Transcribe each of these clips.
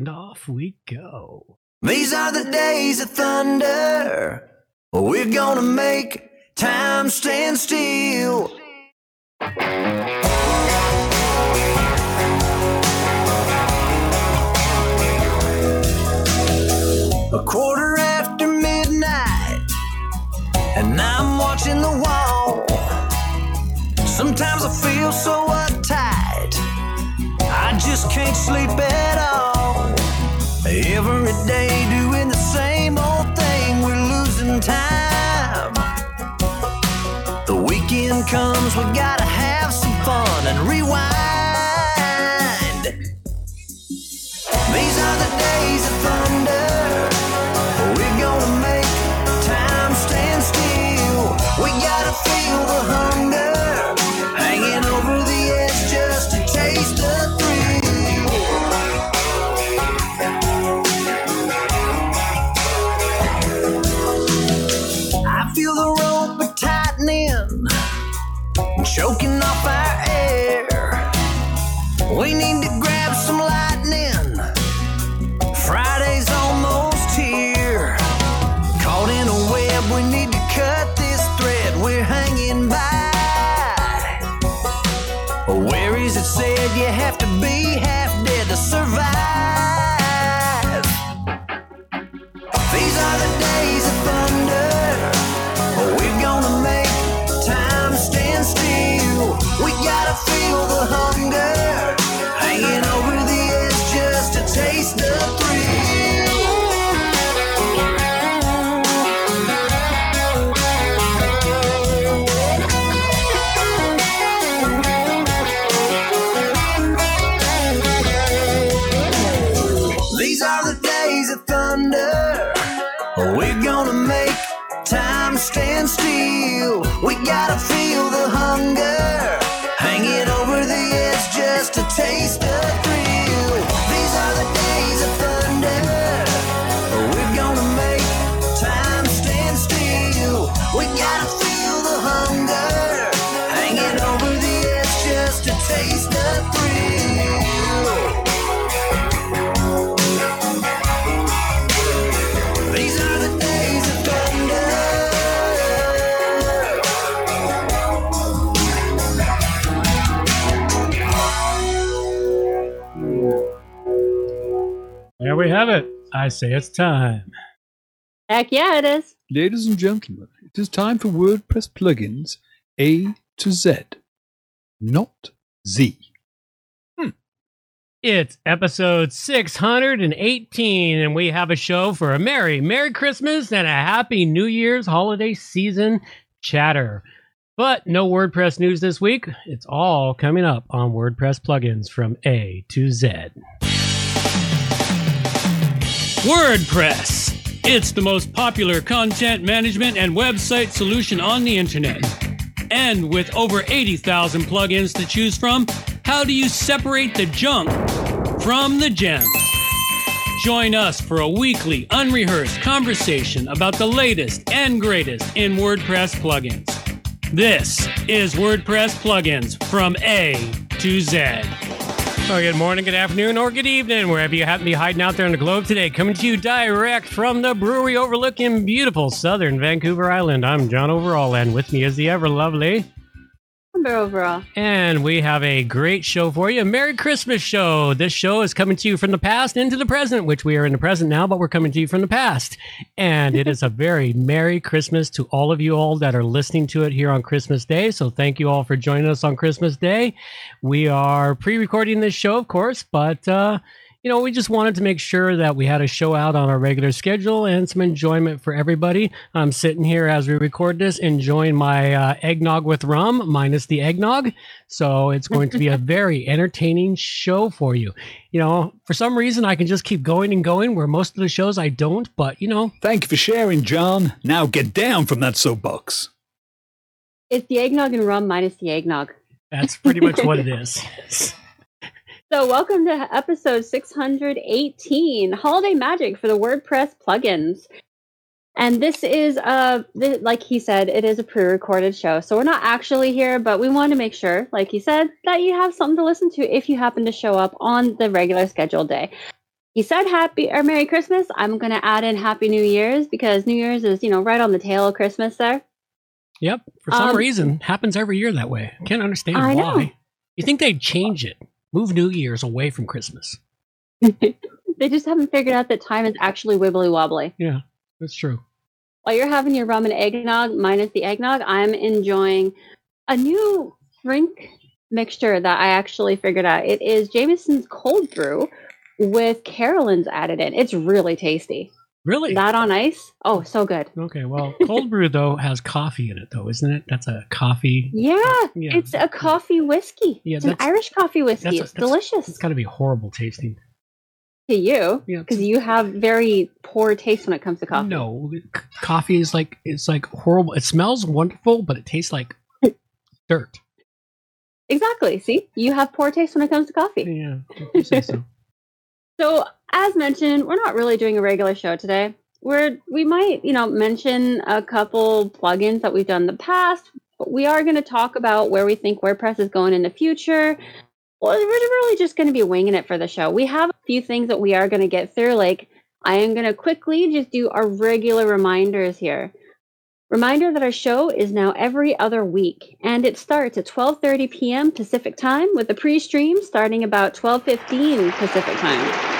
And off we go. These are the days of thunder. We're gonna make time stand still. A quarter after midnight, and I'm watching the wall. Sometimes I feel so uptight, I just can't sleep at. Every day doing the same old thing, we're losing time. The weekend comes, we gotta have some fun and rewind. Have it. I say it's time. Heck yeah, it is. Ladies and gentlemen, it is time for WordPress plugins A to Z, not Z. Hmm. It's episode 618, and we have a show for a Merry, Merry Christmas and a Happy New Year's holiday season chatter. But no WordPress news this week. It's all coming up on WordPress plugins from A to Z. WordPress. It's the most popular content management and website solution on the internet. And with over 80,000 plugins to choose from, how do you separate the junk from the gems? Join us for a weekly, unrehearsed conversation about the latest and greatest in WordPress plugins. This is WordPress plugins from A to Z. Oh, good morning, good afternoon, or good evening, wherever you happen to be hiding out there on the globe today. Coming to you direct from the brewery overlooking beautiful southern Vancouver Island. I'm John Overall, and with me is the ever lovely. And we have a great show for you. Merry Christmas show. This show is coming to you from the past into the present, which we are in the present now, but we're coming to you from the past. And it is a very Merry Christmas to all of you all that are listening to it here on Christmas Day. So thank you all for joining us on Christmas Day. We are pre-recording this show, of course, but uh you know, we just wanted to make sure that we had a show out on our regular schedule and some enjoyment for everybody. I'm sitting here as we record this, enjoying my uh, eggnog with rum, minus the eggnog. So it's going to be a very entertaining show for you. You know, for some reason, I can just keep going and going where most of the shows I don't, but you know, Thank you for sharing, John. Now get down from that soapbox. It's the eggnog and rum minus the eggnog. that's pretty much what it is. So, welcome to episode 618 Holiday Magic for the WordPress plugins. And this is, th- like he said, it is a pre recorded show. So, we're not actually here, but we want to make sure, like he said, that you have something to listen to if you happen to show up on the regular scheduled day. he said happy or Merry Christmas. I'm going to add in Happy New Year's because New Year's is, you know, right on the tail of Christmas there. Yep. For some Um, reason, happens every year that way. I can't understand I why. know. You think they'd change it? Move New Year's away from Christmas. they just haven't figured out that time is actually wibbly wobbly. Yeah, that's true. While you're having your rum and eggnog, minus the eggnog, I'm enjoying a new drink mixture that I actually figured out. It is Jameson's cold brew with Carolans added in. It's really tasty. Really? That on ice? Oh, so good. okay. Well, cold brew though has coffee in it, though, isn't it? That's a coffee. Yeah, Yeah. it's a coffee whiskey. Yeah, it's an Irish coffee whiskey. that's a- it's that's- delicious It's got to be horrible tasting. to you Yeah. because you have very poor taste when it comes to coffee. No, c- coffee is like it's like horrible. It smells wonderful, but it tastes like dirt. Exactly. See, you have poor taste when it comes to coffee. Yeah, you say so. So, as mentioned, we're not really doing a regular show today. We're we might, you know, mention a couple plugins that we've done in the past, but we are going to talk about where we think WordPress is going in the future. Well, we're really just going to be winging it for the show. We have a few things that we are going to get through. Like, I am going to quickly just do our regular reminders here. Reminder that our show is now every other week, and it starts at 12:30 p.m. Pacific time, with a pre-stream starting about 12:15 Pacific time.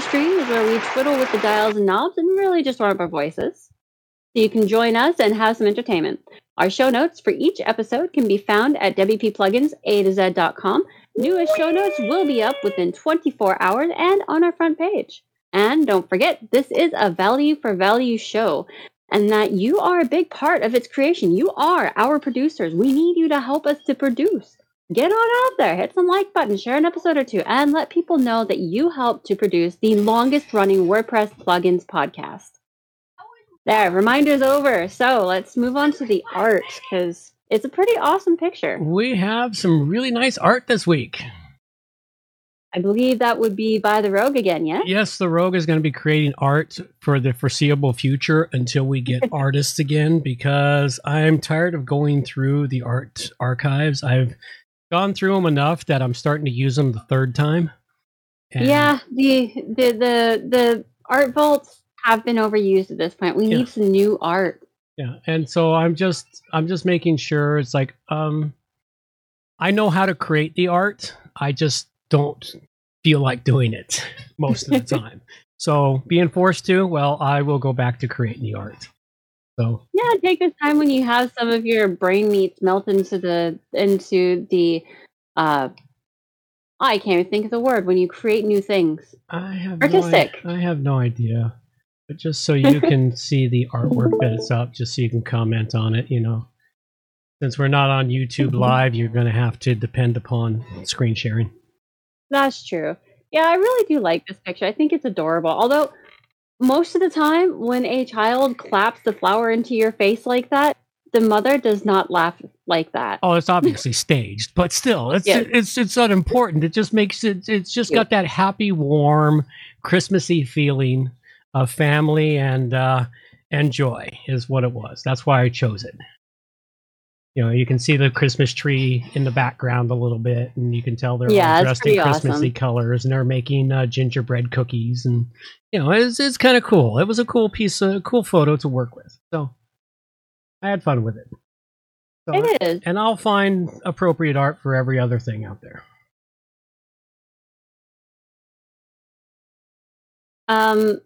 Pre-stream is where we twiddle with the dials and knobs and really just warm up our voices. So you can join us and have some entertainment. Our show notes for each episode can be found at WPPlugins A to Z.com. Newest show notes will be up within 24 hours and on our front page. And don't forget, this is a value for value show, and that you are a big part of its creation. You are our producers. We need you to help us to produce. Get on out there, hit some like button, share an episode or two, and let people know that you helped to produce the longest running WordPress plugins podcast. There, reminders over. So let's move on to the art because it's a pretty awesome picture. We have some really nice art this week. I believe that would be by the Rogue again, yeah? Yes, the Rogue is going to be creating art for the foreseeable future until we get artists again because I'm tired of going through the art archives. I've gone through them enough that I'm starting to use them the third time. And- Yeah, the the the the art vaults have been overused at this point. We Yeah. need some new art. Yeah, and so I'm just I'm just making sure it's like um I know how to create the art. I just don't feel like doing it most of the time. so being forced to, well, I will go back to creating the art. So Yeah, take the time when you have some of your brain meats melt into the into the uh I can't even think of the word when you create new things. I have Artistic. No, I, have no idea. But just so you can see the artwork that it's up, just so you can comment on it, you know. Since we're not on YouTube live, you're going to have to depend upon screen sharing. That's true. Yeah, I really do like this picture. I think it's adorable. Although most of the time when a child claps the flower into your face like that, the mother does not laugh like that. Oh, it's obviously staged, but still, it's Yeah. it's it's unimportant. It just makes it. It's just got that happy, warm, Christmassy feeling of family and uh, and joy is what it was. That's why I chose it. You know, you can see the Christmas tree in the background a little bit, and you can tell they're Yeah, all dressed in Christmassy awesome. colors, and they're making uh, gingerbread cookies, and you know, it's it's kind of cool. It was a cool piece, a cool photo to work with. So I had fun with it. So It is. and I'll find appropriate art for every other thing out there. Um,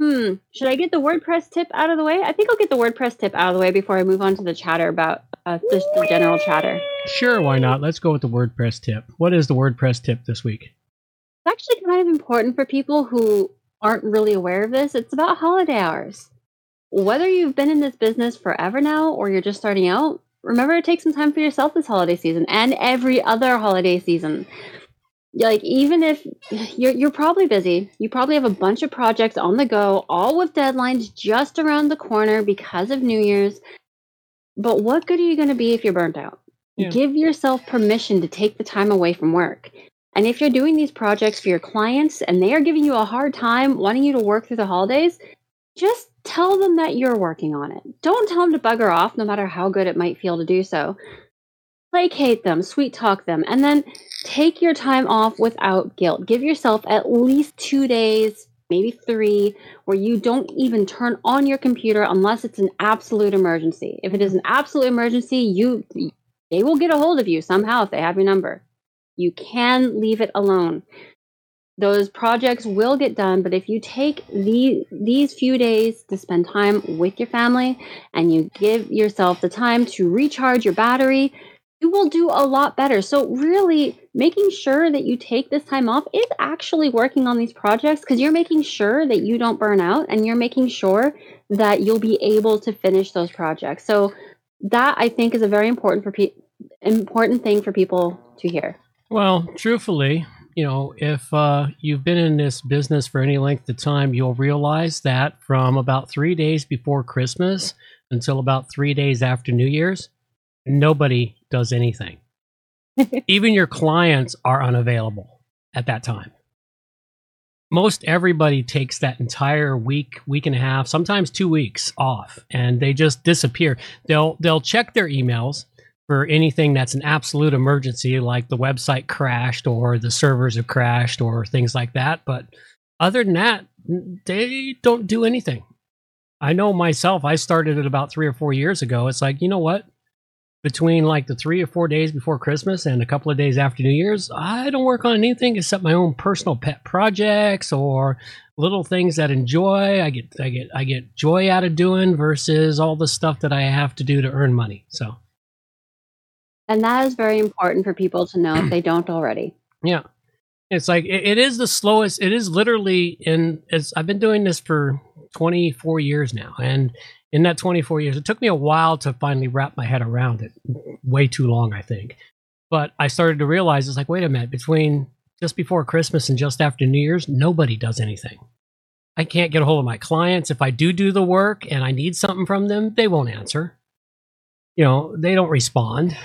hmm. Should I get the WordPress tip out of the way? I think I'll get the WordPress tip out of the way before I move on to the chatter about uh, just the general chatter. Sure, why not? Let's go with the WordPress tip. What is the WordPress tip this week? It's actually kind of important for people who aren't really aware of this. It's about holiday hours. Whether you've been in this business forever now or you're just starting out, remember to take some time for yourself this holiday season and every other holiday season. Like even if you're you're probably busy, you probably have a bunch of projects on the go, all with deadlines just around the corner because of New Year's. But what good are you going to be if you're burnt out? Yeah. Give yourself permission to take the time away from work. And if you're doing these projects for your clients and they are giving you a hard time wanting you to work through the holidays, just tell them that you're working on it. Don't tell them to bugger off, no matter how good it might feel to do so. Placate them, sweet talk them, and then take your time off without guilt. Give yourself at least two days, maybe three, where you don't even turn on your computer unless it's an absolute emergency. If it is an absolute emergency, you they will get a hold of you somehow if they have your number. You can leave it alone. Those projects will get done, but if you take the, these few days to spend time with your family and you give yourself the time to recharge your battery, you will do a lot better. So, really, making sure that you take this time off is actually working on these projects because you're making sure that you don't burn out and you're making sure that you'll be able to finish those projects. So, that I think is a very important for pe- important thing for people to hear. Well, truthfully, you know, if uh, you've been in this business for any length of time, you'll realize that from about three days before Christmas until about three days after New Year's, nobody does anything. Even your clients are unavailable at that time. Most everybody takes that entire week, week and a half, sometimes two weeks off, and they just disappear. They'll they'll check their emails for anything that's an absolute emergency, like the website crashed or the servers have crashed or things like that. But other than that, they don't do anything. I know myself, I started it about three or four years ago. It's like, you know what? Between like the three or four days before Christmas and a couple of days after New Year's, I don't work on anything except my own personal pet projects or little things that enjoy. I get I get I get joy out of doing versus all the stuff that I have to do to earn money. So And that is very important for people to know if they don't already. Yeah. It's like it, it is the slowest. It is literally in. It's, I've been doing this for 24 years now, and in that 24 years, it took me a while to finally wrap my head around it. Way too long, I think. But I started to realize it's like, wait a minute, between just before Christmas and just after New Year's, nobody does anything. I can't get a hold of my clients. If I do do the work and I need something from them, they won't answer. You know, they don't respond.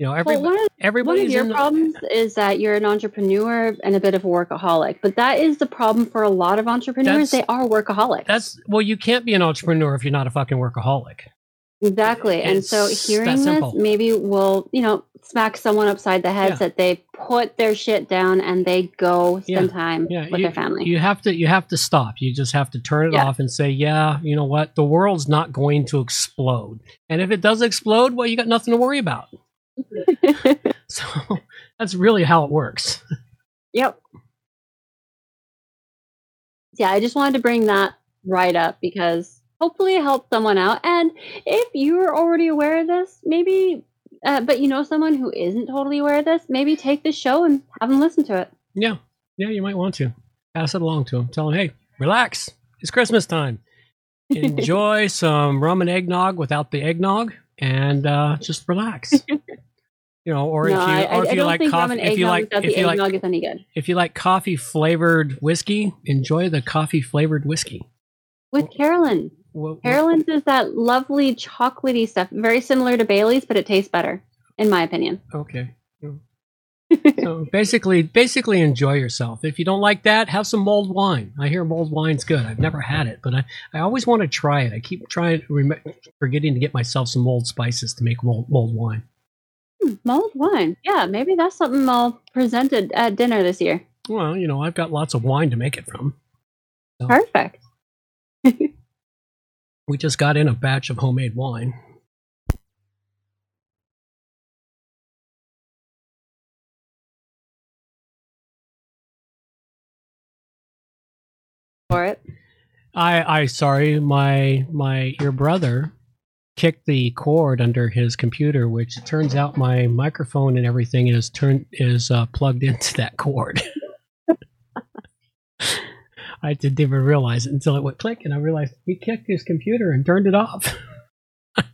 You know, every, Well, one of- One of your the- problems is that you're an entrepreneur and a bit of a workaholic, but that is the problem for a lot of entrepreneurs. That's- they are workaholics. That's well, you can't be an entrepreneur if you're not a fucking workaholic. exactly. And so hearing this maybe will, you know, smack someone upside the head Yeah. that they put their shit down and they go spend Yeah. time Yeah, with you, their family. you have to you have to stop. You just have to turn it off and say, yeah, you know what, the world's not going to explode, and if it does explode, well, you got nothing to worry about. So that's really how it works. Yep. Yeah, I just wanted to bring that right up because hopefully it helped someone out. And if you're already aware of this, maybe, uh, but you know someone who isn't totally aware of this, maybe take this show and have them listen to it. Yeah, yeah, you might want to pass it along to them. Tell them, hey, relax. It's Christmas time. Enjoy some rum and eggnog without the eggnog, and uh, just relax. You know, or no, if you, I, or if you like coffee, if you like, if you like, is any good. if you like coffee flavored whiskey, enjoy the coffee flavored whiskey. With Carolyn. Well, Carolans is that lovely chocolatey stuff, very similar to Bailey's, but it tastes better, in my opinion. okay. so basically, basically enjoy yourself. If you don't like that, have some mulled wine. I hear mulled wine's good. I've never had it, but I, I always want to try it. I keep trying, forgetting to get myself some mulled spices to make mulled, mulled wine. Hmm, mulled wine. Yeah, maybe that's something I'll present at- at dinner this year. Well, you know, I've got lots of wine to make it from. Perfect. We just got in a batch of homemade wine. For it. I I sorry, my my your brother kicked the cord under his computer, which turns out my microphone and everything is turned is uh, plugged into that cord. I didn't even realize it until it went click, and I realized he kicked his computer and turned it off.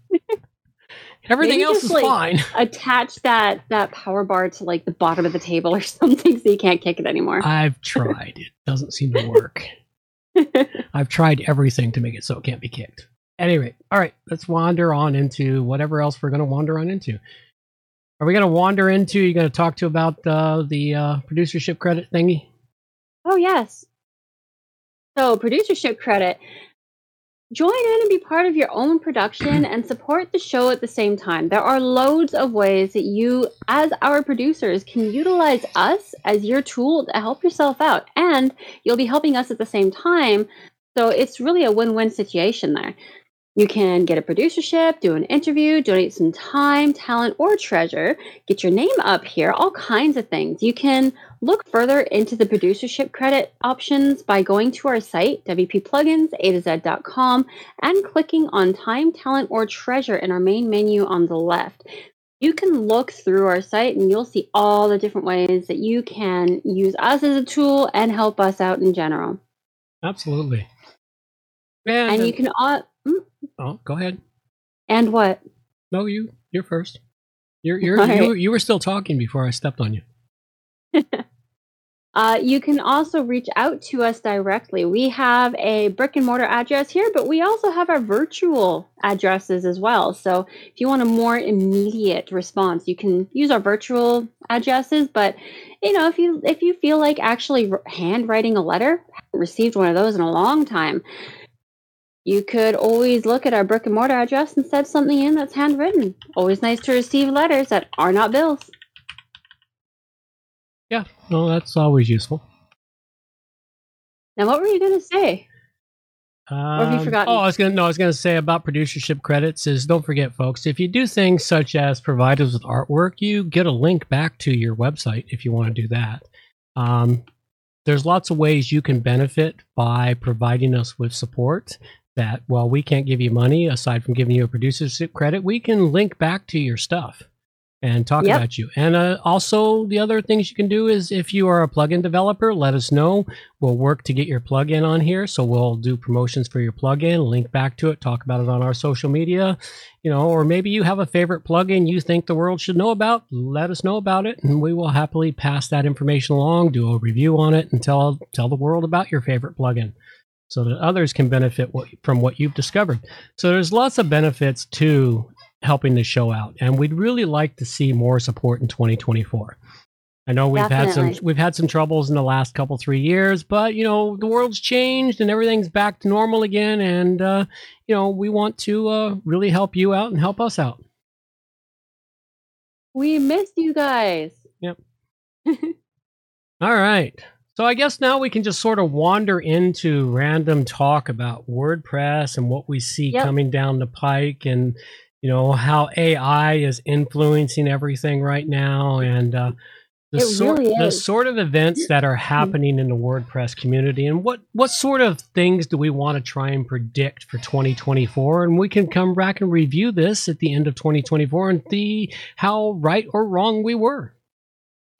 Everything Maybe else just, is like, fine. attach that that power bar to like the bottom of the table or something so you can't kick it anymore. I've tried. It doesn't seem to work. I've tried everything to make it so it can't be kicked. At any rate, all right, let's wander on into whatever else we're going to wander on into. Are we going to wander into? You're going to talk to about uh, the uh, producership credit thingy? oh yes. So producership credit. join in and be part of your own production and support the show at the same time. There are loads of ways that you, as our producers, can utilize us as your tool to help yourself out. And you'll be helping us at the same time. So it's really a win win situation there. You can get a producership, do an interview, donate some time, talent, or treasure, get your name up here, all kinds of things. You can look further into the producership credit options by going to our site, WPPlugins, A to Z.com, and clicking on time, talent, or treasure in our main menu on the left. You can look through our site and you'll see all the different ways that you can use us as a tool and help us out in general. Absolutely. And, and you can all. Mm, Oh, go ahead. and what? No, you. You're first. You're you're you, right. were- you were still talking before I stepped on you. Uh, you can also reach out to us directly. We have a brick and mortar address here, but we also have our virtual addresses as well. So if you want a more immediate response, you can use our virtual addresses. But you know, if you if you feel like actually handwriting a letter, haven't received one of those in a long time. You could always look at our brick and mortar address and send something in that's handwritten. Always nice to receive letters that are not bills. Yeah. No, that's always useful. Now, what were you going to say? Or have you Um, forgotten? Oh, I was gonna no, I was gonna say about producership credits is don't forget, folks, if you do things such as provide us with artwork, you get a link back to your website if you want to do that. Um, there's lots of ways you can benefit by providing us with support. That while we can't give you money, aside from giving you a producership credit, we can link back to your stuff and talk Yep. about you. And uh, also, the other things you can do is if you are a plugin developer, let us know. We'll work to get your plugin on here. So we'll do promotions for your plugin, link back to it, talk about it on our social media, you know, or maybe you have a favorite plugin you think the world should know about. Let us know about it, and we will happily pass that information along, do a review on it, and tell tell the world about your favorite plugin. So that others can benefit what, from what you've discovered. So there's lots of benefits to helping the show out, and we'd really like to see more support in 2024. I know we've had some we've had some troubles in the last couple three years, but you know the world's changed and everything's back to normal again, and uh, you know we want to uh, really help you out and help us out. We missed you guys. Yep. All right. So I guess now we can just sort of wander into random talk about WordPress and what we see Yep. coming down the pike and you know how AI is influencing everything right now and uh the sort really the sort of events that are happening in the WordPress community and what what sort of things do we want to try and predict for 2024 and we can come back and review this at the end of 2024 and see how right or wrong we were.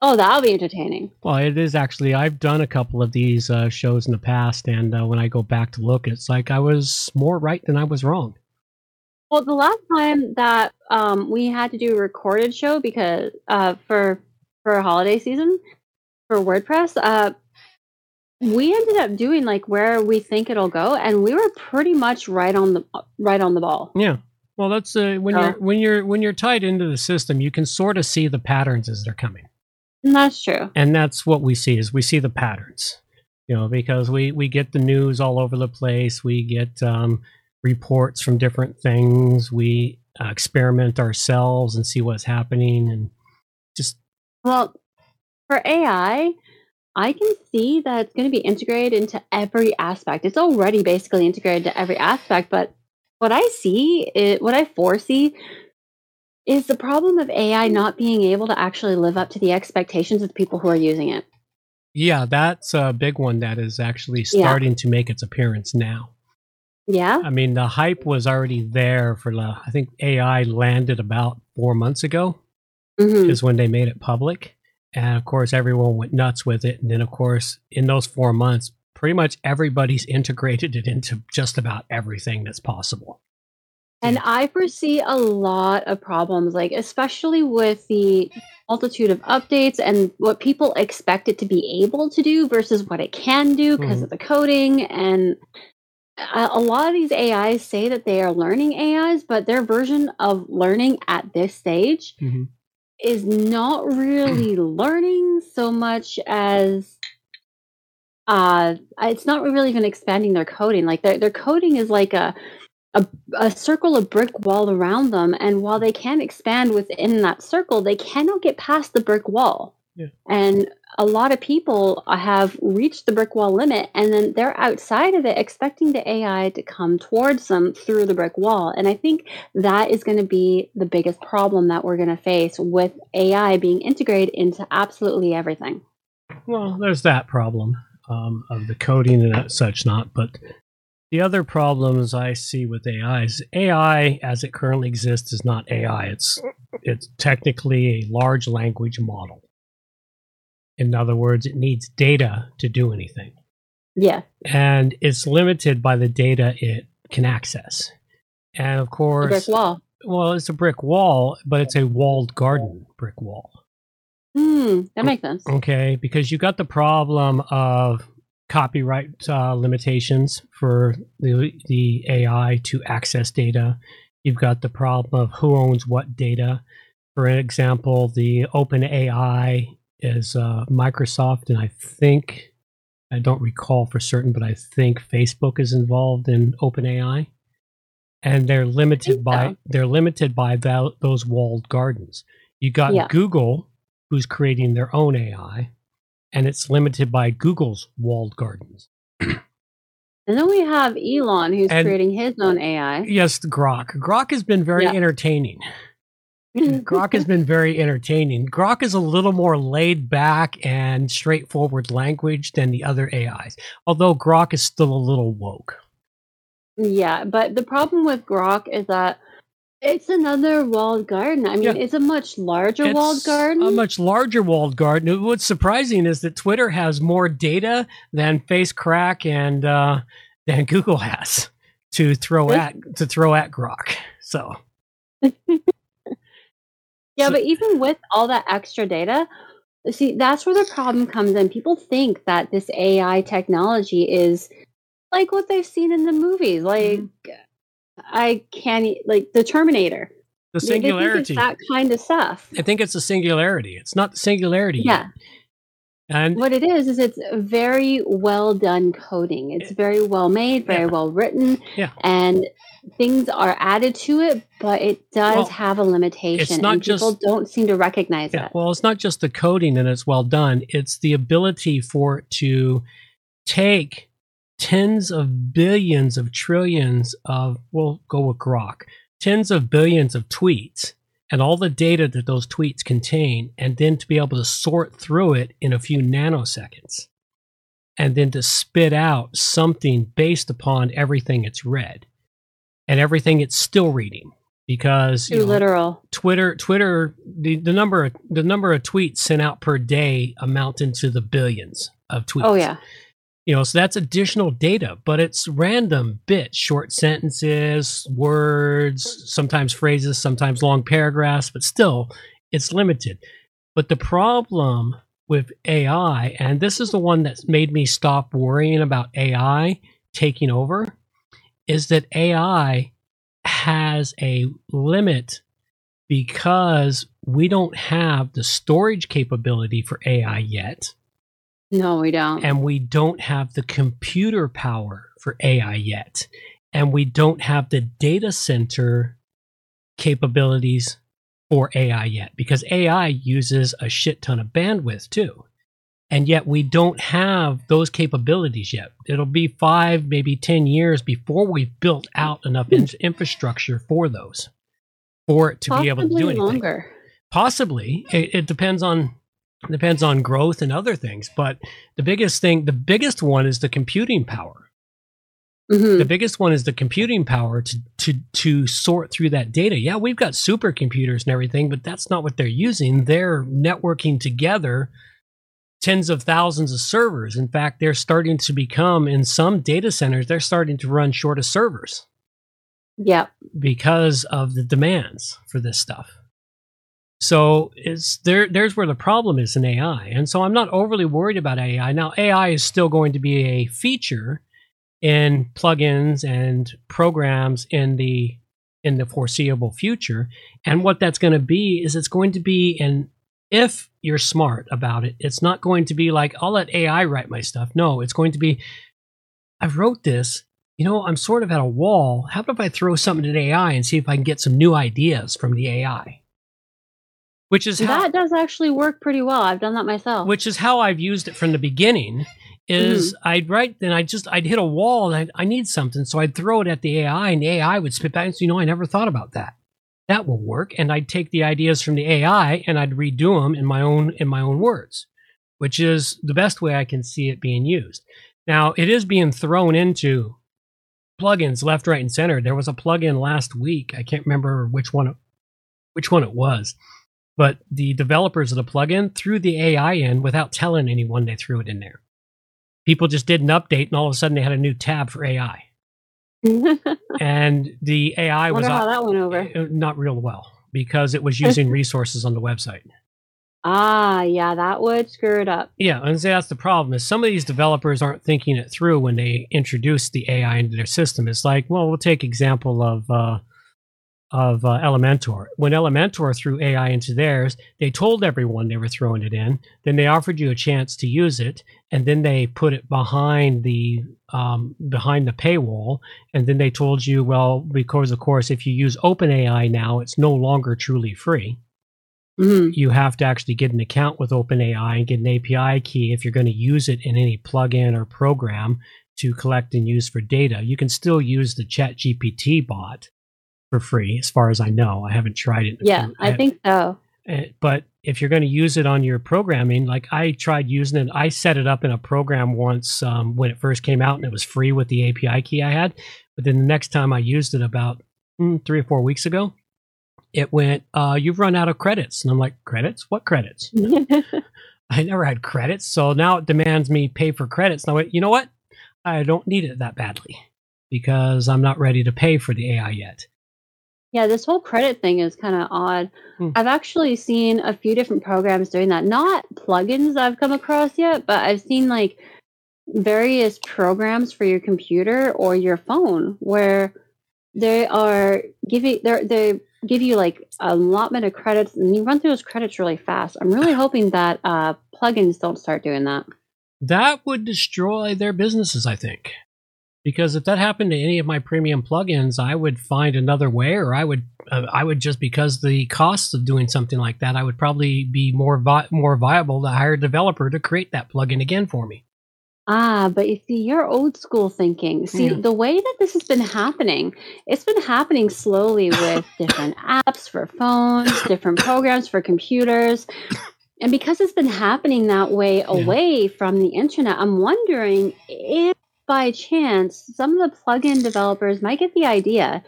Oh, that'll be entertaining. Well, it is actually. I've done a couple of these uh, shows in the past, and uh, when I go back to look, it's like I was more right than I was wrong. Well, the last time that um, we had to do a recorded show because uh, for for a holiday season for WordPress, uh, we ended up doing like where we think it'll go, and we were pretty much right on the right on the ball. Yeah. Well, that's uh, when Oh. you're when you're when you're tied into the system, you can sort of see the patterns as they're coming, And that's true. and that's what we see is we see the patterns. You know, because we we get the news all over the place. We get um, reports from different things. We uh, experiment ourselves and see what's happening, and just Well, for AI, I can see that it's going to be integrated into every aspect. It's already basically integrated to every aspect, but what I see, it, what I foresee, is the problem of AI not being able to actually live up to the expectations of the people who are using it. Yeah, that's a big one that is actually Yeah. starting to make its appearance now. Yeah, I mean, the hype was already there for the, I think AI landed about four months ago, hmm is when they made it public. And of course, everyone went nuts with it. And then, of course, in those four months, pretty much everybody's integrated it into just about everything that's possible. And I foresee a lot of problems, like especially with the multitude of updates and what people expect it to be able to do versus what it can do because Mhm. of the coding and a a lot of these AIs say that they are learning AIs, but their version of learning at this stage Mhm. is not really learning so much as uh, it's not really even expanding their coding. Like their their coding is like a a, a circle of brick wall around them, and while they can expand within that circle, they cannot get past the brick wall. Yeah. And a lot of people have reached the brick wall limit, and then they're outside of it, expecting the AI to come towards them through the brick wall. And I think that is going to be the biggest problem that we're going to face with AI being integrated into absolutely everything. Well, there's that problem um, of the coding and such not, but the other problems I see with AI is AI as it currently exists is not AI. It's it's technically a large language model. In other words, it needs data to do anything. Yeah. And it's limited by the data it can access. And of course, brick wall. well, it's a brick wall, but it's a walled garden brick wall. Hmm, that makes sense. Okay, because you got the problem of copyright uh, limitations for the the AI to access data. You've got the problem of who owns what data. For example, the Open AI is uh, Microsoft, and I think I don't recall for certain, but I think Facebook is involved in Open AI, and they're limited by so. they're limited by tho- those walled gardens. You got Yeah. Google, who's creating their own AI, and it's limited by Google's walled gardens. And then we have Elon who's And- creating his own AI. Yes, Grok. Grok has been very Yeah. entertaining. Grok has been very entertaining. Grok is a little more laid back and straightforward language than the other AIs, although Grok is still a little woke. Yeah, but the problem with Grok is that it's another walled garden. I mean, Yeah. it's a much larger walled garden. A much larger walled garden. What's surprising is that Twitter has more data than FaceCrack and uh, than Google has to throw at to throw at Grok. So yeah, so- but even with all that extra data, see, that's where the problem comes in. People think that this AI technology is like what they've seen in the movies. Like, I can't, like the Terminator. the They- they think singularity. that kind of stuff. I think it's a singularity. It's not the singularity Yeah. yet. And What it is is it's very well done coding. Eh it's very well made, very Yeah. well written, Yeah. and things are added to it, but it does Well, have a limitation, It's not and people don't seem to recognize Yeah, it. well, it's not just the coding and it's well done. It's the ability for it to take tens of billions of trillions of, we'll go with Grok, tens of billions of tweets and all the data that those tweets contain, and then to be able to sort through it in a few nanoseconds. And then to spit out something based upon everything it's read and everything it's still reading. Because you Too know, literal. Twitter, Twitter, the, the number of, the number of tweets sent out per day amount into the billions of tweets. Oh yeah, you know, so that's additional data, but it's random bits, short sentences, words, sometimes phrases, sometimes long paragraphs, but still, it's limited. But the problem with AI, and this is the one that's made me stop worrying about AI taking over, is that AI has a limit because we don't have the storage capability for AI yet, no, we don't. and we don't have the computer power for AI yet, and we don't have the data center capabilities for AI yet because AI uses a shit ton of bandwidth too. And yet we don't have those capabilities yet. It'll be five, maybe 10 years before we've built out enough in- infrastructure for those, for it to be able to do Possibly anything longer. possibly it, it depends on depends on growth and other things but the biggest thing the biggest one is the computing power Mhm. the biggest one is the computing power to to to sort through that data yeah we've got supercomputers and everything but that's not what they're using they're networking together tens of thousands of servers in fact they're starting to become in some data centers they're starting to run short of servers Yep. because of the demands for this stuff. So it's there there's where the problem is in AI. And so I'm not overly worried about AI. Now AI is still going to be a feature in plugins and programs in the in the foreseeable future. And what that's going to be is it's going to be an if you're smart about it, it's not going to be like, I'll let AI write my stuff. No, it's going to be, I wrote this, you know, I'm sort of at a wall. How about if I throw something at AI and see if I can get some new ideas from the AI? Which is how, That does actually work pretty well. I've done that myself. which is how I've used it from the beginning. Is mm-hmm. I'd write, then I just I'd hit a wall and I'd, I need something, so I'd throw it at the AI, and the AI would spit back and say, "You know, I never thought about that. That will work." And I'd take the ideas from the AI and I'd redo them in my own in my own words, which is the best way I can see it being used. Now it is being thrown into plugins left, right, and center. There was a plugin last week. I can't remember which one, which one it was, but the developers of the plugin threw the AI in without telling anyone they threw it in there. People just did an update, and all of a sudden they had a new tab for AI, and the AI was how uh, that went over. uh, not real well because it was using resources on the website. Ah, yeah, that would screw it up. Yeah, and so that's the problem. Is some of these developers aren't thinking it through when they introduce the AI into their system. It's like, well, we'll take example of uh, of uh, Elementor. When Elementor threw AI into theirs, they told everyone they were throwing it in. Then they offered you a chance to use it, and then they put it behind the um, behind the paywall. And then they told you, well, because of course, if you use OpenAI now, it's no longer truly free Mhm. you have to actually get an account with OpenAI and get an API key if you're going to use it in any plugin or program to collect and use for data. You can still use the ChatGPT bot for free, as far as I know. I haven't tried it. Yeah, I think so. Uh, But if you're going to use it on your programming, like I tried using it, I set it up in a program once um, when it first came out, and it was free with the API key I had. But then the next time I used it, about mm, three or four weeks ago, it went, uh, "You've run out of credits," and I'm like, "Credits? What credits?" I never had credits, so now it demands me pay for credits. And I went, you know what? I don't need it that badly because I'm not ready to pay for the AI yet. Yeah, this whole credit thing is kind of odd. Hmm. I've actually seen a few different programs doing that. Not plugins I've come across yet, but I've seen like various programs for your computer or your phone where they are giving they they give you like a allotment of credits and you run through those credits really fast. I'm really hoping that uh, plugins don't start doing that. That would destroy their businesses, I think. Because if that happened to any of my premium plugins, I would find another way, or I would, uh, I would just because the costs of doing something like that, I would probably be more vi- more viable to hire a developer to create that plugin again for me. Ah, but you see, you're old school thinking. See, Yeah. the way that this has been happening, it's been happening slowly with different apps for phones, different programs for computers. And because it's been happening that way away from the internet, I'm wondering if by chance some of the plugin developers might get the idea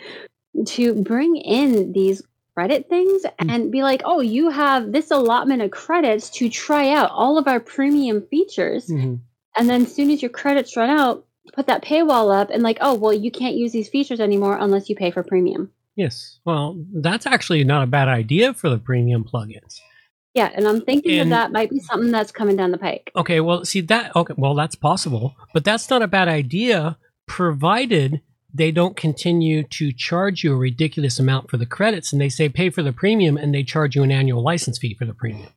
to bring in these credit things hmm. and be like, oh, you have this allotment of credits to try out all of our premium features mm-hmm. and then as soon as your credits run out put that paywall up and like oh well you can't use these features anymore unless you pay for premium Yes. Well, that's actually not a bad idea for the premium plugins. Yeah and i'm thinking And- that that might be something that's coming down the pike Okay, well, see that. Okay, well, that's possible, but that's not a bad idea, provided they don't continue to charge you a ridiculous amount for the credits, and they say pay for the premium, and they charge you an annual license fee for the premium.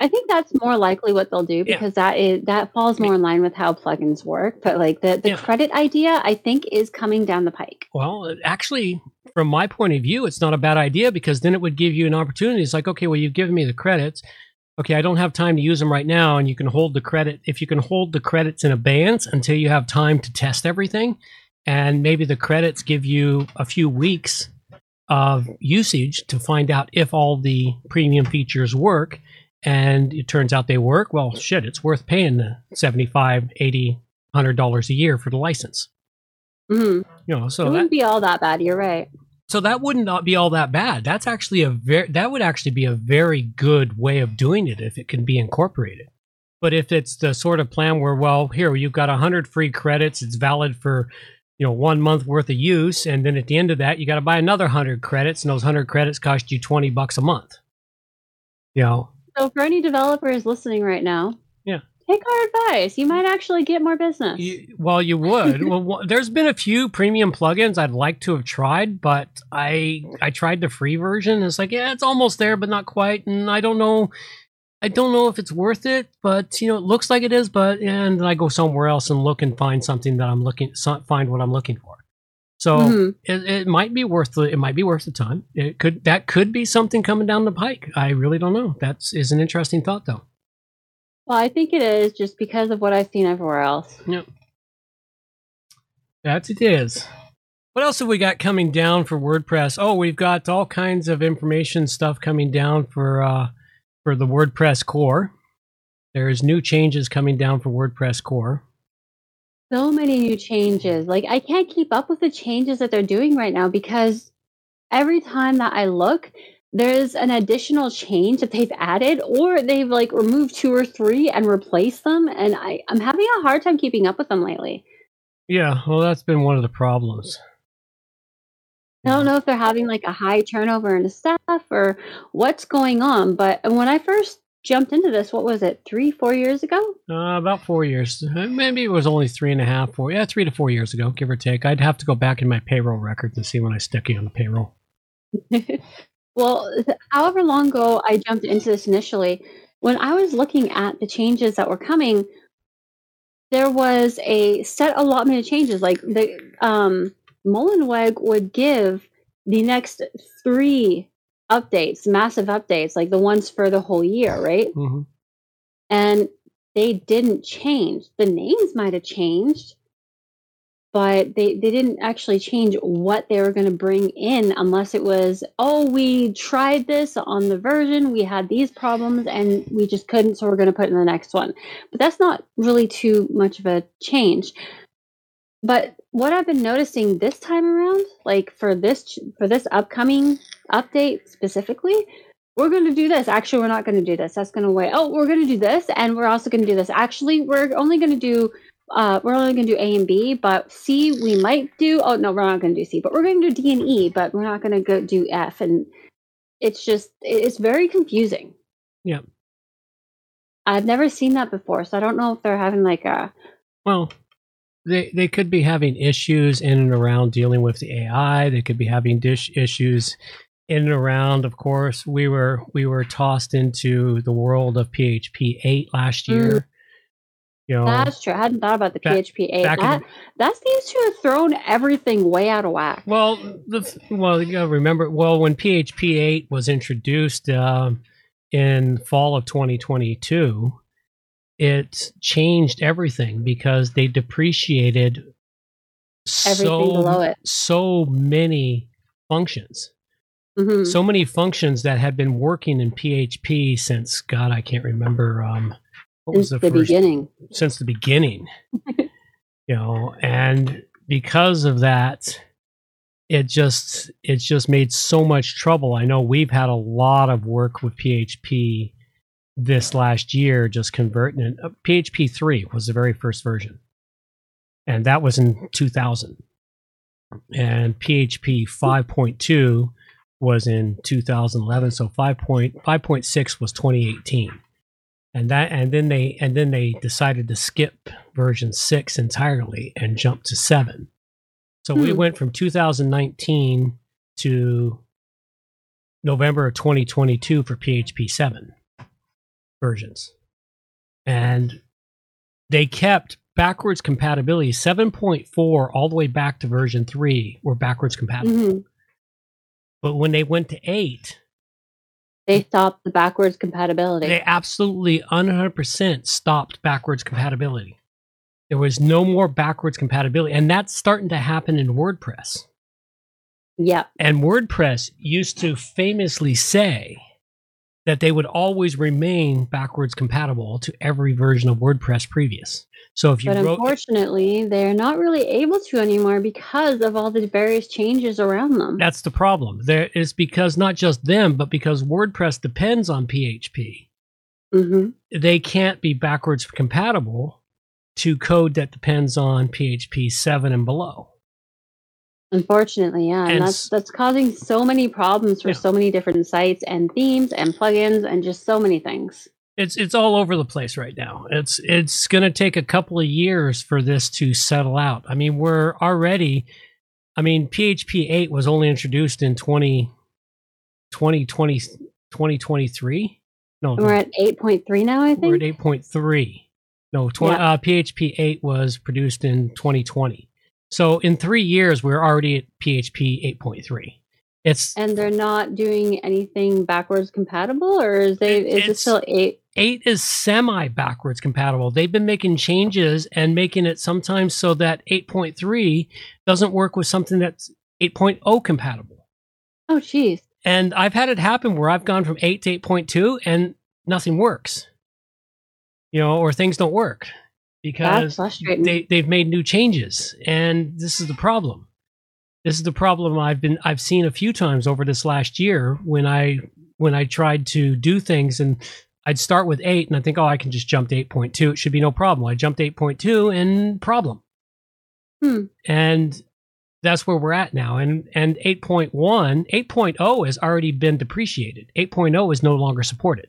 i think that's more likely what they'll do Yeah. because that is that falls more in line with how plugins work but like the, the Yeah. credit idea i think is coming down the pike Well, actually, from my point of view, it's not a bad idea because then it would give you an opportunity. It's like, okay, well, you've given me the credits. Okay, I don't have time to use them right now, and you can hold the credit. If you can hold the credits in abeyance until you have time to test everything, and maybe the credits give you a few weeks of usage to find out if all the premium features work, and it turns out they work, well, shit, it's worth paying the 75 80 100 dollars a year for the license. Mhm. You know, it so that, wouldn't be all that bad you're right so that would not be all that bad. That's actually a very that would actually be a very good way of doing it if it can be incorporated. But if it's the sort of plan where, well, here you've got hundred free credits, it's valid for you know one month worth of use, and then at the end of that, you got to buy another hundred credits, and those hundred credits cost you twenty bucks a month. You know, so for any developers listening right now Yeah. Take our advice you might actually get more business You, well, you would. well, there's been a few premium plugins I'd like to have tried, but I I tried the free version. It's like, yeah, it's almost there, but not quite. And I don't know I don't know if it's worth it, but you know, it looks like it is. But and then I go somewhere else and look and find something that I'm looking find what I'm looking for. So Mhm. it, it might be worth the it might be worth the time. It could that could be something coming down the pike. I really don't know. That's is an interesting thought though. Well, I think it is just because of what I've seen everywhere else. Yep. That's it is. What else have we got coming down for WordPress? Oh, we've got all kinds of information stuff coming down for uh, for the WordPress core. There's new changes coming down for WordPress core. So many new changes. Like I can't keep up with the changes that they're doing right now because every time that I look, there's an additional change that they've added or they've like removed two or three and replaced them and I, I'm having a hard time keeping up with them lately. Yeah, well, that's been one of the problems. I don't know if they're having like a high turnover in the staff or what's going on, but when I first jumped into this, what was it, three, four years ago? Uh, about four years. Maybe it was only three and a half, four. Yeah, three to four years ago, give or take. I'd have to go back in my payroll records and see when I stuck you on the payroll. well, however long ago I jumped into this initially, when I was looking at the changes that were coming, there was a set allotment of changes. Like the um, Mullenweg would give the next three updates, massive updates, like the ones for the whole year, right? hmm and they didn't change. The names might have changed, but they, they didn't actually change what they were going to bring in unless it was, oh, we tried this on the version, we had these problems, and we just couldn't, so we're going to put in the next one. But that's not really too much of a change. But what I've been noticing this time around, like for this for this upcoming update specifically, we're going to do this. Actually, we're not going to do this. That's going to wait. Oh, we're going to do this, and we're also going to do this. Actually, we're only going to do. Uh, we're only going to do A and B, but C we might do. Oh no, we're not going to do C, but we're going to do D and E, but we're not going to go do F. And it's just it's very confusing. Yeah. I've never seen that before, so I don't know if they're having like a Well, they they could be having issues in and around dealing with the AI. They could be having dish issues in and around. Of course, we were we were tossed into the world of PHP eight last Mm. You know, That's true. I hadn't thought about the Back- PHP eight. back in That that seems to have thrown everything way out of whack. Well, the, well, you gotta remember. Well, when PHP eight was introduced um, in fall of 2022, it changed everything because they depreciated Everything so below it. so many functions, Mhm. so many functions that had been working in PHP since God, I can't remember. Um, what was Since the, the first beginning. since the beginning. you know, and because of that, it just it's just made so much trouble. I know we've had a lot of work with PHP this last year, just converting it. Uh, PHP three was the very first version, and that was in 2000. And PHP 5.2 was in 2011. So 5.5.6 was 2018 and that and then they and then they decided to skip version 6 entirely and jump to 7 so we Hmm. went from 2019 to november of 2022 for php 7 versions and they kept backwards compatibility 7.4 all the way back to version 3 were backwards compatible Mhm. but when they went to 8 They stopped the backwards compatibility. They absolutely 100% stopped backwards compatibility. There was no more backwards compatibility. And that's starting to happen in WordPress. yep. And WordPress used to famously say that they would always remain backwards compatible to every version of WordPress previous. So if you But wrote unfortunately, they're not really able to anymore because of all the various changes around them. that's the problem. There is because not just them, but because WordPress depends on PHP. hmm they can't be backwards compatible to code that depends on PHP 7 and below. Unfortunately, yeah, and, And that's that's causing so many problems for Yeah. so many different sites and themes and plugins and just so many things. It's it's all over the place right now. It's it's going to take a couple of years for this to settle out. I mean, we're already I mean, PHP 8 was only introduced in 20 2020 2023. No, We're at 8.3 now, I think. we're at eight point three. No, 20, Yeah. uh, PHP eight was produced in 2020. So in three years, we're already at PHP eight point three. It's and they're not doing anything backwards compatible, or is they It- is it still eight? eight is semi backwards compatible. They've been making changes and making it sometimes so that 8.3 doesn't work with something that's 8.0 compatible. Oh, geez. And I've had it happen where I've gone from 8 to 8.2 and nothing works. You know, or things don't work because they, they've made new changes. And this is the problem. This is the problem I've been I've seen a few times over this last year when I when I tried to do things and I'd start with eight and I think, oh, I can just jump to 8.2. It should be no problem. I jumped 8.2 and problem. Hmm. And that's where we're at now. And and 8.1, 8.0 has already been depreciated. 8.0 is no longer supported.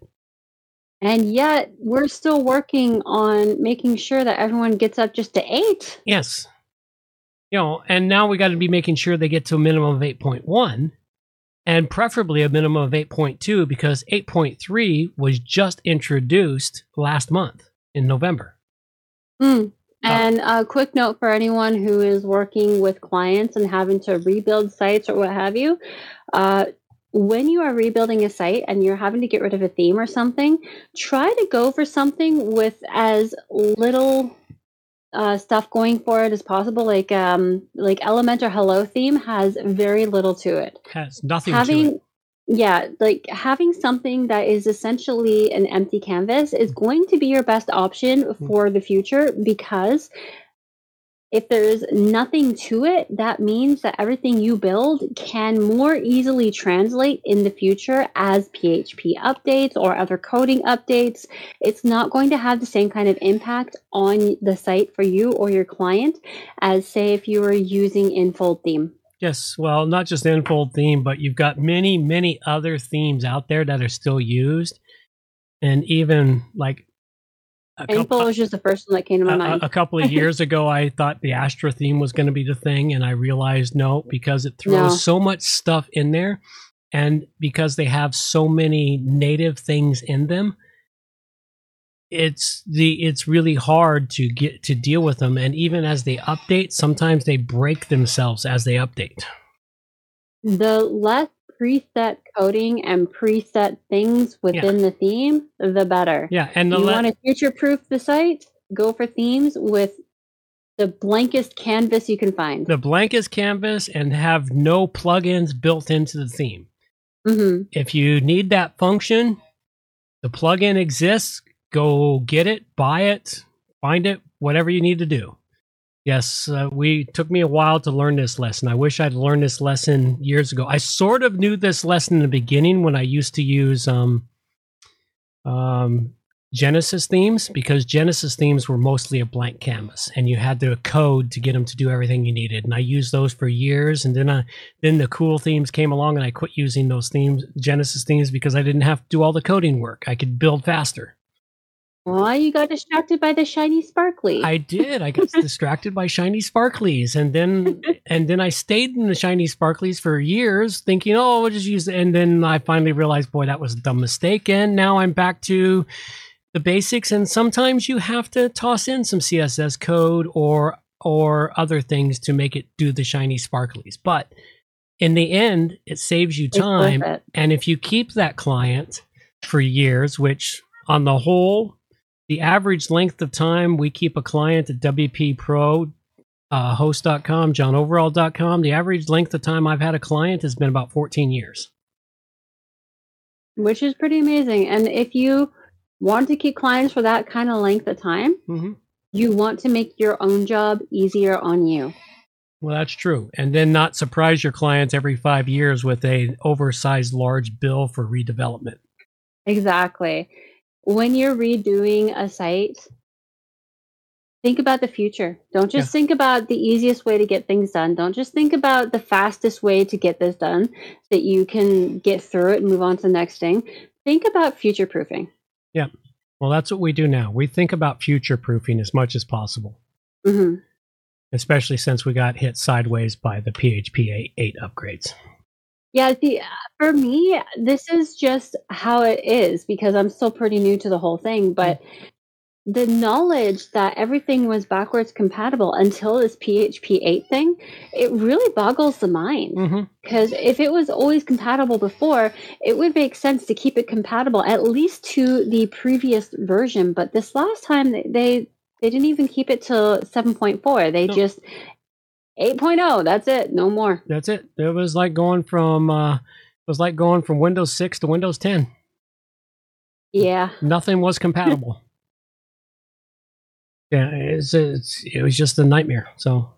And yet we're still working on making sure that everyone gets up just to eight. Yes. You know, and now we got to be making sure they get to a minimum of 8.1 and preferably a minimum of 8.2 because 8.3 was just introduced last month in November. Hmm. And a quick note for anyone who is working with clients and having to rebuild sites or what have you. Uh, when you are rebuilding a site and you're having to get rid of a theme or something, try to go for something with as little uh, stuff going for it as possible. Like um, like Elementor Hello theme has very little to it. Has nothing to having it. yeah like having something that is essentially an empty canvas is going to be your best option for the future because if there's nothing to it that means that everything you build can more easily translate in the future as php updates or other coding updates. It's not going to have the same kind of impact on the site for you or your client as say if you were using Enfold theme. Yes, well, not just the Enfold theme, but you've got many, many other themes out there that are still used, and even like a Info uh, was just the first one that came to my a, mind a couple of years ago, I thought the Astra theme was going to be the thing, and I realized no, because it throws No. so much stuff in there, and because they have so many native things in them, it's the it's really hard to get to deal with them. And even as they update, sometimes they break themselves as they update. the less preset coding and preset things within the theme, the better. Yeah, and the you le- want to future proof the site? Go for themes with the blankest canvas you can find. the blankest canvas and have no plugins built into the theme. hmm If you need that function, the plugin exists. Go get it, buy it, find it, whatever you need to do. Yes, uh, we took me a while to learn this lesson. I wish I'd learned this lesson years ago. I sort of knew this lesson in the beginning when I used to use um, um, Genesis themes because Genesis themes were mostly a blank canvas, and you had to code to get them to do everything you needed. And I used those for years, and then I then the cool themes came along, and I quit using those themes, Genesis themes, because I didn't have to do all the coding work. I could build faster. Well, you got distracted by the shiny sparkly. I did. I got distracted by shiny sparklies, and then and then I stayed in the shiny sparklies for years, thinking, "Oh, we'll just use." It. And then I finally realized, boy, that was a dumb mistake. And now I'm back to the basics. And sometimes you have to toss in some CSS code or or other things to make it do the shiny sparklies. But in the end, it saves you time. And if you keep that client for years, which on the whole, the average length of time we keep a client at WP Pro, uh, host.com, johnoverall.com, the average length of time I've had a client has been about 14 years. which is pretty amazing. And if you want to keep clients for that kind of length of time, Mm-hmm. you want to make your own job easier on you. Well, that's true. And then not surprise your clients every five years with a oversized large bill for redevelopment. Exactly. When you're redoing a site, think about the future. Don't just Yeah. think about the easiest way to get things done. Don't just think about the fastest way to get this done so that you can get through it and move on to the next thing. Think about future proofing. Yeah. Well, that's what we do now. We think about future proofing as much as possible, hmm especially since we got hit sideways by the PHP 8 upgrades. Yeah, the uh, for me, this is just how it is because I'm still pretty new to the whole thing, but mm-hmm. the knowledge that everything was backwards compatible until this PHP 8 thing, it really boggles the mind. Mm-hmm. Because if it was always compatible before, it would make sense to keep it compatible at least to the previous version. But this last time, they they, they didn't even keep it to 7.4. They No. just 8.0. That's it. No more. That's it. It was like going from uh, it was like going from Windows 6 to Windows 10. Yeah. Nothing was compatible. yeah, it's, it's it was just a nightmare. So,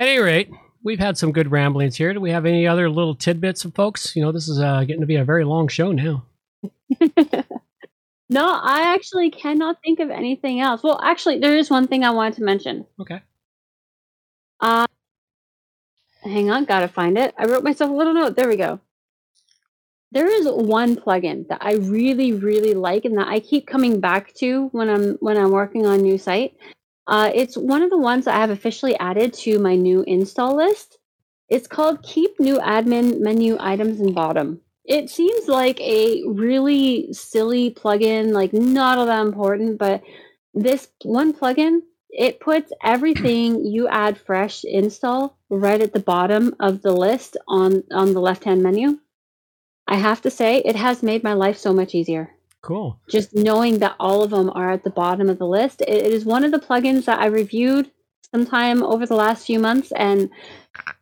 at any rate, we've had some good ramblings here. Do we have any other little tidbits of folks? You know, this is uh, getting to be a very long show now. no, I actually cannot think of anything else. Well, actually, there is one thing I wanted to mention. Okay. Uh, hang on, gotta find it. I wrote myself a little note. There we go. There is one plugin that I really, really like, and that I keep coming back to when I'm when I'm working on a new site. Uh, it's one of the ones I have officially added to my new install list. It's called Keep New Admin Menu Items in Bottom. It seems like a really silly plugin, like not all that important, but this one plugin it puts everything you add fresh install right at the bottom of the list on on the left hand menu. I have to say it has made my life so much easier. Cool. just knowing that all of them are at the bottom of the list it, it is one of the plugins that i reviewed sometime over the last few months and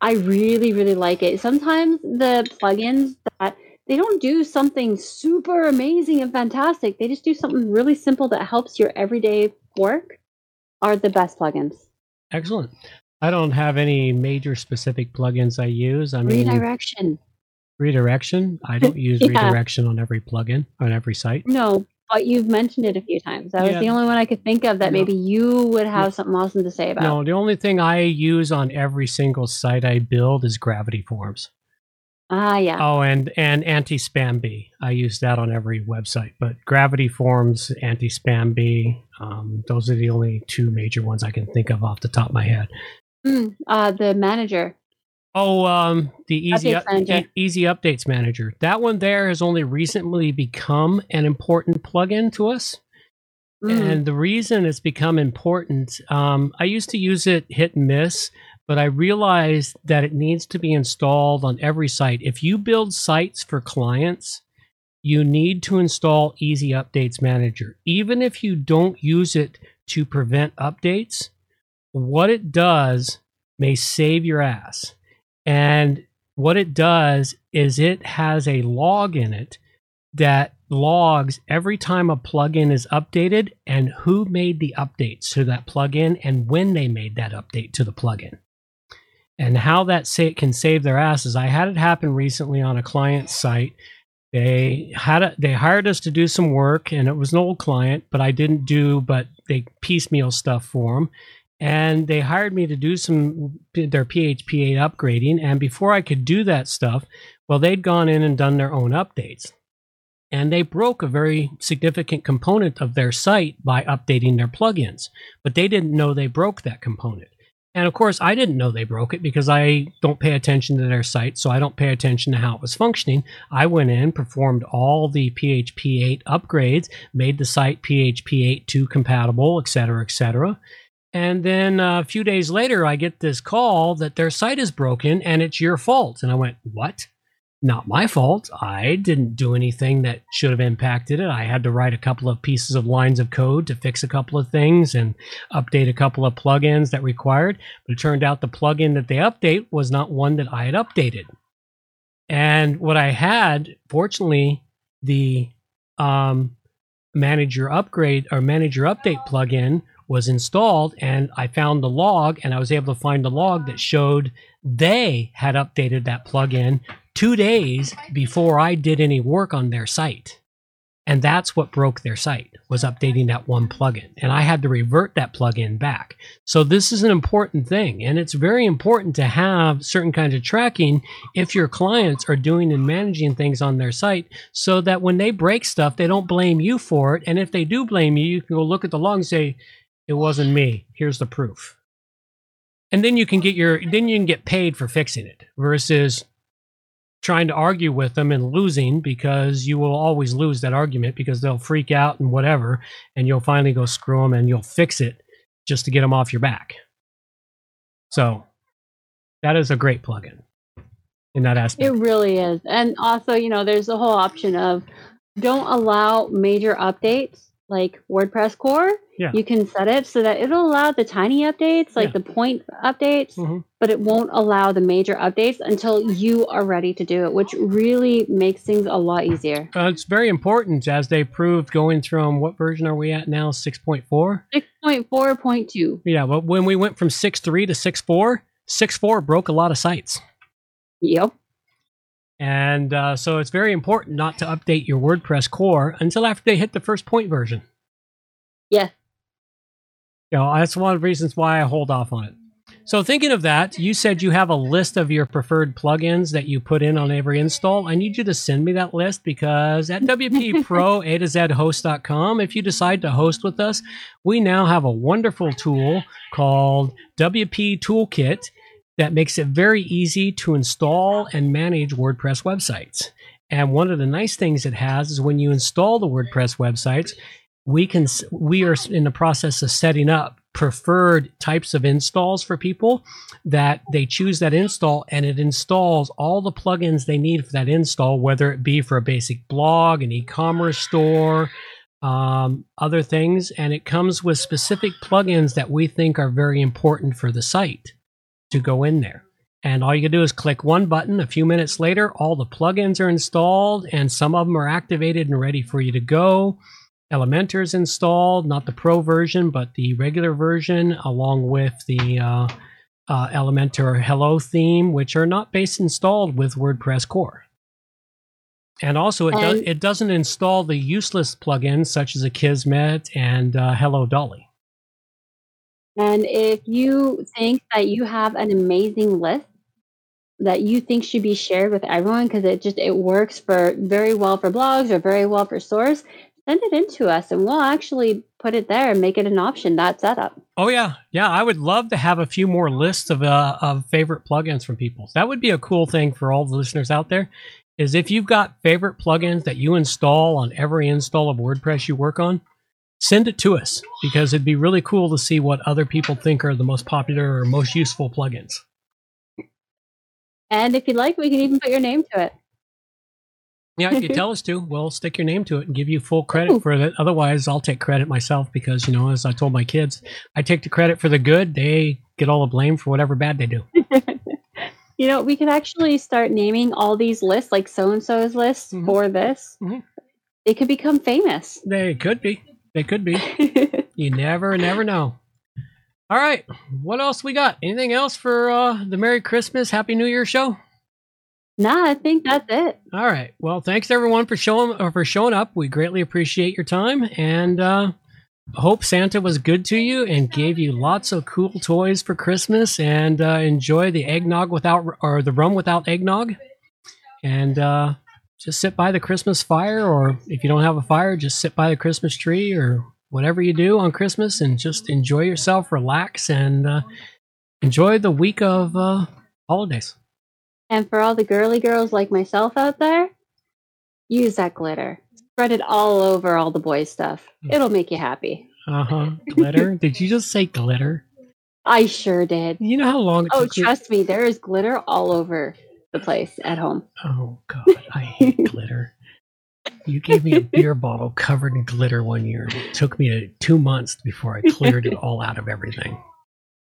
i really really like it. Sometimes the plugins that they don't do something super amazing and fantastic. They just do something really simple that helps your everyday work are the best plugins Excellent. I don't have any major specific plugins I use. I mean, redirection redirection. I don't use Yeah. redirection on every plugin on every site. no but you've mentioned it a few times that Yeah. was the only one i could think of that No. maybe you would have something awesome to say about No, the only thing I use on every single site I build is Gravity Forms. ah yeah Oh, and and Antispam Bee. I use that on every website. But Gravity Forms, Antispam Bee. Um, those are the only two major ones I can think of off the top of my head. Mm, uh, the manager Oh, um, the easy Updates Manager. E- easy updates manager. That one there has only recently become an important plugin to us. Mm, And the reason it's become important, um, I used to use it hit and miss, but I realized that it needs to be installed on every site. If you build sites for clients, you need to install Easy Updates Manager. Even if you don't use it to prevent updates, what it does may save your ass. And what it does is it has a log in it that logs every time a plugin is updated and who made the updates to that plugin and when they made that update to the plugin. And how that sa- can save their asses. I had it happen recently on a client site. They had a, they hired us to do some work, and it was an old client, but I didn't do. But they piecemeal stuff for them, and they hired me to do some their PHP 8 upgrading. And before I could do that stuff, well, they'd gone in and done their own updates and they broke a very significant component of their site by updating their plugins but they didn't know they broke that component and of course i didn't know they broke it because i don't pay attention to their site so i don't pay attention to how it was functioning. I went in performed all the php 8 upgrades made the site php 8.2 compatible etc etc and then uh, a few days later i get this call that their site is broken and it's your fault. And i went what not my fault. I didn't do anything that should have impacted it. I had to write a couple of pieces of lines of code to fix a couple of things and update a couple of plugins that required. But it turned out the plugin that they update was not one that I had updated. And what I had, fortunately, the um, manager upgrade or manager update plugin was installed and I found the log and I was able to find the log that showed they had updated that plugin two days before I did any work on their site. And that's what broke their site was updating that one plugin. And I had to revert that plugin back. So this is an important thing. And it's very important to have certain kinds of tracking if your clients are doing and managing things on their site so that when they break stuff, they don't blame you for it. And if they do blame you, you can go look at the log and say, it wasn't me. Here's the proof. And then you can get your then you can get paid for fixing it versus trying to argue with them and losing because you will always lose that argument because they'll freak out and whatever, and you'll finally go screw them and you'll fix it just to get them off your back. So that is a great plugin in that aspect. It really is. And also, you know, there's the whole option of don't allow major updates like WordPress core. Yeah. You can set it so that it'll allow the tiny updates, like Yeah. the point updates, Mhm. but it won't allow the major updates until you are ready to do it, which really makes things a lot easier. Uh, it's very important as they proved going from what version are we at now? 6.4? 6.4.2. Yeah, but when we went from 6.3 to 6.4, 6.4 broke a lot of sites. Yep. And uh, so it's very important not to update your WordPress core until after they hit the first point version. Yeah. You know, that's one of the reasons why I hold off on it. So thinking of that, you said you have a list of your preferred plugins that you put in on every install. I need you to send me that list because at WP Pro A to Z host.com, if you decide to host with us, we now have a wonderful tool called WP Toolkit that makes it very easy to install and manage WordPress websites. And one of the nice things it has is when you install the WordPress websites, we can we are in the process of setting up preferred types of installs for people that they choose that install and it installs all the plugins they need for that install whether it be for a basic blog an e-commerce store um, other things and it comes with specific plugins that we think are very important for the site to go in there and all you can do is click one button a few minutes later all the plugins are installed and some of them are activated and ready for you to go Elementor is installed, not the Pro version, but the regular version, along with the uh, uh, Elementor Hello theme, which are not base installed with WordPress core. And also, it, does, it doesn't install the useless plugins such as Akismet and uh, Hello Dolly. And if you think that you have an amazing list that you think should be shared with everyone because it just it works for very well for blogs or very well for stores, send it in to us and we'll actually put it there and make it an option that setup. Oh yeah, yeah. I would love to have a few more lists of uh, of favorite plugins from people. That would be a cool thing for all the listeners out there. Is if you've got favorite plugins that you install on every install of WordPress you work on, send it to us because it'd be really cool to see what other people think are the most popular or most useful plugins. And if you'd like, we can even put your name to it. Yeah, if you tell us to, we'll stick your name to it and give you full credit Ooh. for it. Otherwise, I'll take credit myself because, you know, as I told my kids, I take the credit for the good. They get all the blame for whatever bad they do. You know, we could actually start naming all these lists, like so and so's lists Mhm. for this. Mhm. They could become famous. They could be. They could be. You never, never know. All right. What else we got? Anything else for uh, the Merry Christmas, Happy New Year show? nah, I think that's it. All right. Well, thanks everyone for showing or for showing up. We greatly appreciate your time, and uh, hope Santa was good to you and gave you lots of cool toys for Christmas. And uh, enjoy the eggnog without or the rum without eggnog, and uh, just sit by the Christmas fire, or if you don't have a fire, just sit by the Christmas tree or whatever you do on Christmas, and just enjoy yourself, relax, and uh, enjoy the week of uh, holidays. And for all the girly girls like myself out there, use that glitter. Spread it all over all the boys' stuff. It'll make you happy. Uh huh. Glitter. Did you just say glitter? I sure did. You know how long it Oh, trust me, there is glitter all over the place at home. Oh God, I hate glitter. You gave me a beer bottle covered in glitter one year. It took me two months before I cleared it all out of everything.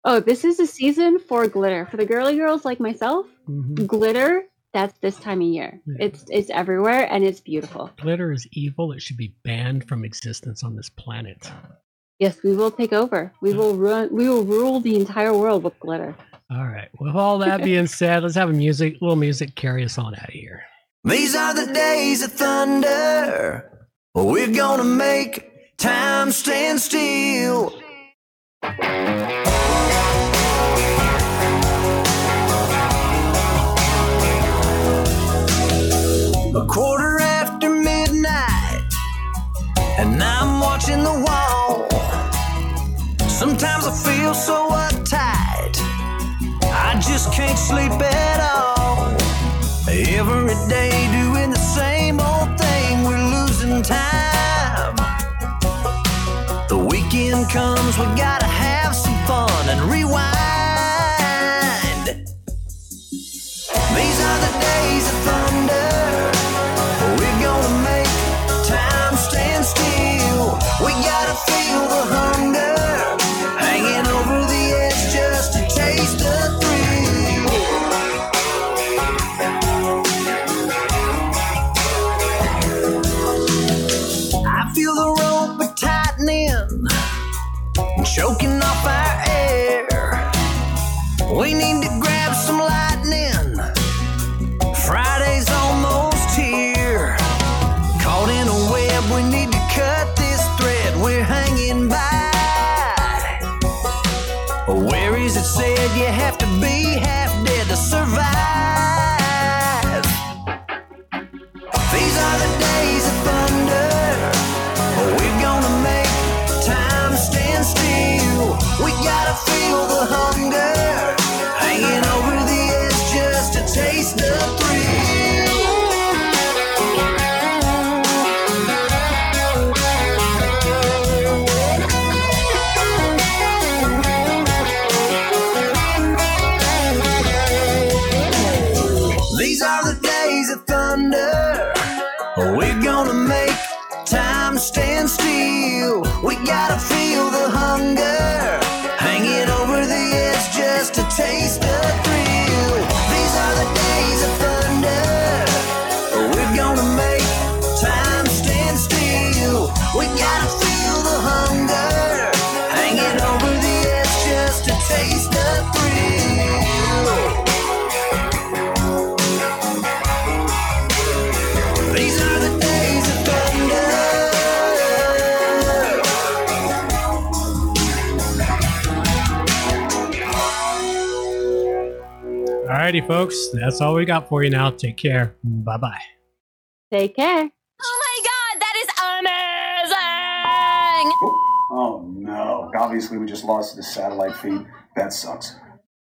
Oh, this is a season for glitter. For the girly girls like myself, Mhm. glitter, that's this time of year. Yeah. It's it's everywhere and it's beautiful. Glitter is evil. It should be banned from existence on this planet. Yes, we will take over. We will run we will rule the entire world with glitter. All right. With all that being said, let's have a music, little music, carry us on out of here. These are the days of thunder. We're gonna make time stand still. A quarter after midnight, and I'm watching the wall. just can't sleep at all. Every day doing the same old thing, we're losing time. The weekend comes, we gotta have some fun and rewind. That's all we got for you now. Take care. Bye bye. Take care. Oh my god, that is amazing! Oh no. Obviously, we just lost the satellite feed. That sucks.